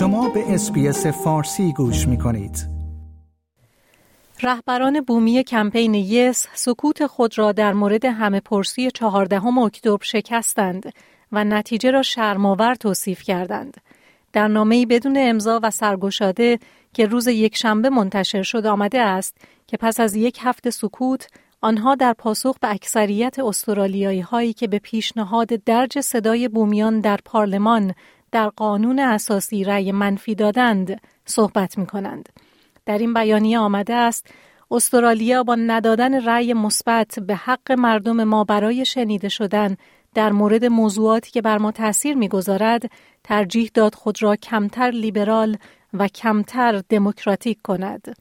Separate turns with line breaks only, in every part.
شما به SBS فارسی گوش می کنید.
رهبران بومی کمپین Yes سکوت خود را در مورد همه پرسی چهاردهم اکتبر شکستند و نتیجه را شرم‌آور توصیف کردند. در نامه بدون امضا و سرگشاده که روز یکشنبه منتشر شد آمده است که پس از یک هفته سکوت آنها در پاسخ به اکثریت استرالیایی هایی که به پیشنهاد درج صدای بومیان در پارلمان در قانون اساسی رأی منفی دادند صحبت می کنند. در این بیانیه آمده است استرالیا با ندادن رأی مثبت به حق مردم ما برای شنیده شدن در مورد موضوعاتی که بر ما تاثیر می‌گذارد ترجیح داد خود را کمتر لیبرال و کمتر دموکراتیک کند.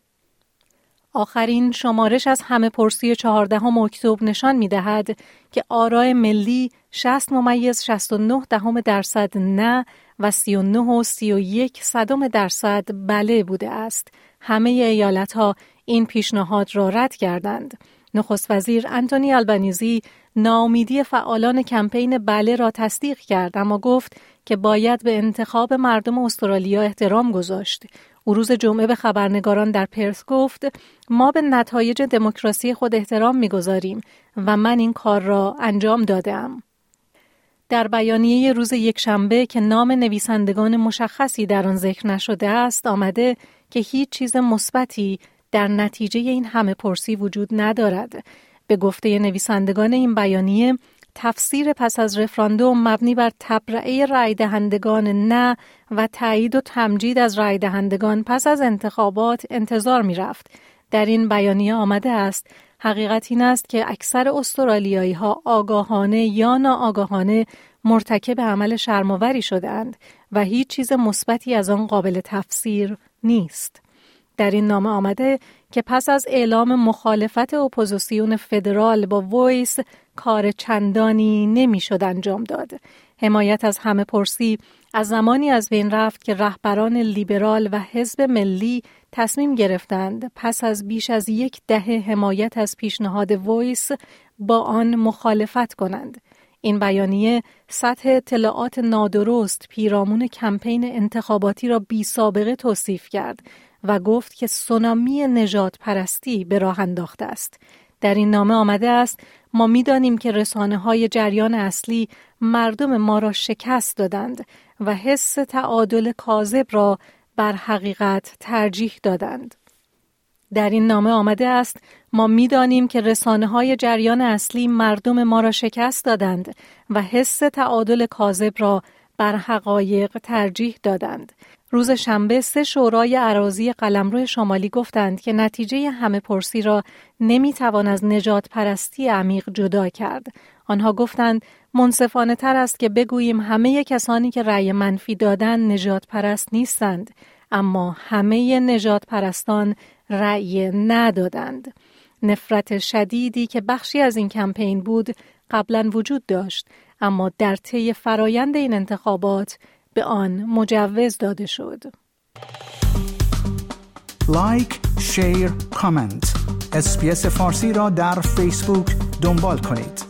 آخرین شمارش از همه پرسی 14 اکتبر نشان می دهد که آرای ملی 60 ممیز 69 دهم درصد نه و 39 و 31 صدم درصد بله بوده است. همه ایالت ها این پیشنهاد را رد کردند. نخست وزیر انتونی البنیزی ناامیدی فعالان کمپین بله را تصدیق کرد اما گفت که باید به انتخاب مردم استرالیا احترام گذاشت. او روز جمعه به خبرنگاران در پرس گفت ما به نتایج دموکراسی خود احترام می‌گذاریم و من این کار را انجام دادم. در بیانیه روز یکشنبه که نام نویسندگان مشخصی در آن ذکر نشده است آمده که هیچ چیز مثبتی در نتیجه این همه پرسی وجود ندارد. به گفته نویسندگان این بیانیه تفسیر پس از رفراندوم مبنی بر تبرعه رای دهندگان نه و تایید و تمجید از رای دهندگان پس از انتخابات انتظار می رفت. در این بیانیه آمده است حقیقت این است که اکثر استرالیایی ها آگاهانه یا ناآگاهانه مرتکب عمل شرم‌آوری شده‌اند و هیچ چیز مثبتی از آن قابل تفسیر نیست. در این نامه آمده که پس از اعلام مخالفت اپوزیسیون فدرال با Voice کار چندانی نمی‌شد انجام داد. حمایت از همه پرسی از زمانی از بین رفت که رهبران لیبرال و حزب ملی تصمیم گرفتند پس از بیش از یک دهه حمایت از پیشنهاد Voice با آن مخالفت کنند. این بیانیه سطح اطلاعات نادرست پیرامون کمپین انتخاباتی را بی سابقه توصیف کرد و گفت که سونامی نژاد پرستی به راه انداخته است. در این نامه آمده است ما می‌دانیم که رسانه های جریان اصلی مردم ما را شکست دادند و حس تعادل کاذب را بر حقیقت ترجیح دادند. در این نامه آمده است ما می‌دانیم که رسانه های جریان اصلی مردم ما را شکست دادند و حس تعادل کاذب را بر حقایق ترجیح دادند. روز شنبه سه شورای عراضی قلمرو شمالی گفتند که نتیجه همه پرسی را نمی‌توان از نجات پرستی عمیق جدا کرد. آنها گفتند منصفانه تر است که بگوییم همه کسانی که رأی منفی دادن نجات پرست نیستند اما همه نجات پرستان رأی ندادند. نفرت شدیدی که بخشی از این کمپین بود قبلا وجود داشت اما در طی فرایند این انتخابات به آن مجوز داده شد.
لایک، شیر، کامنت. اسپیس فارسی را در فیسبوک دنبال کنید.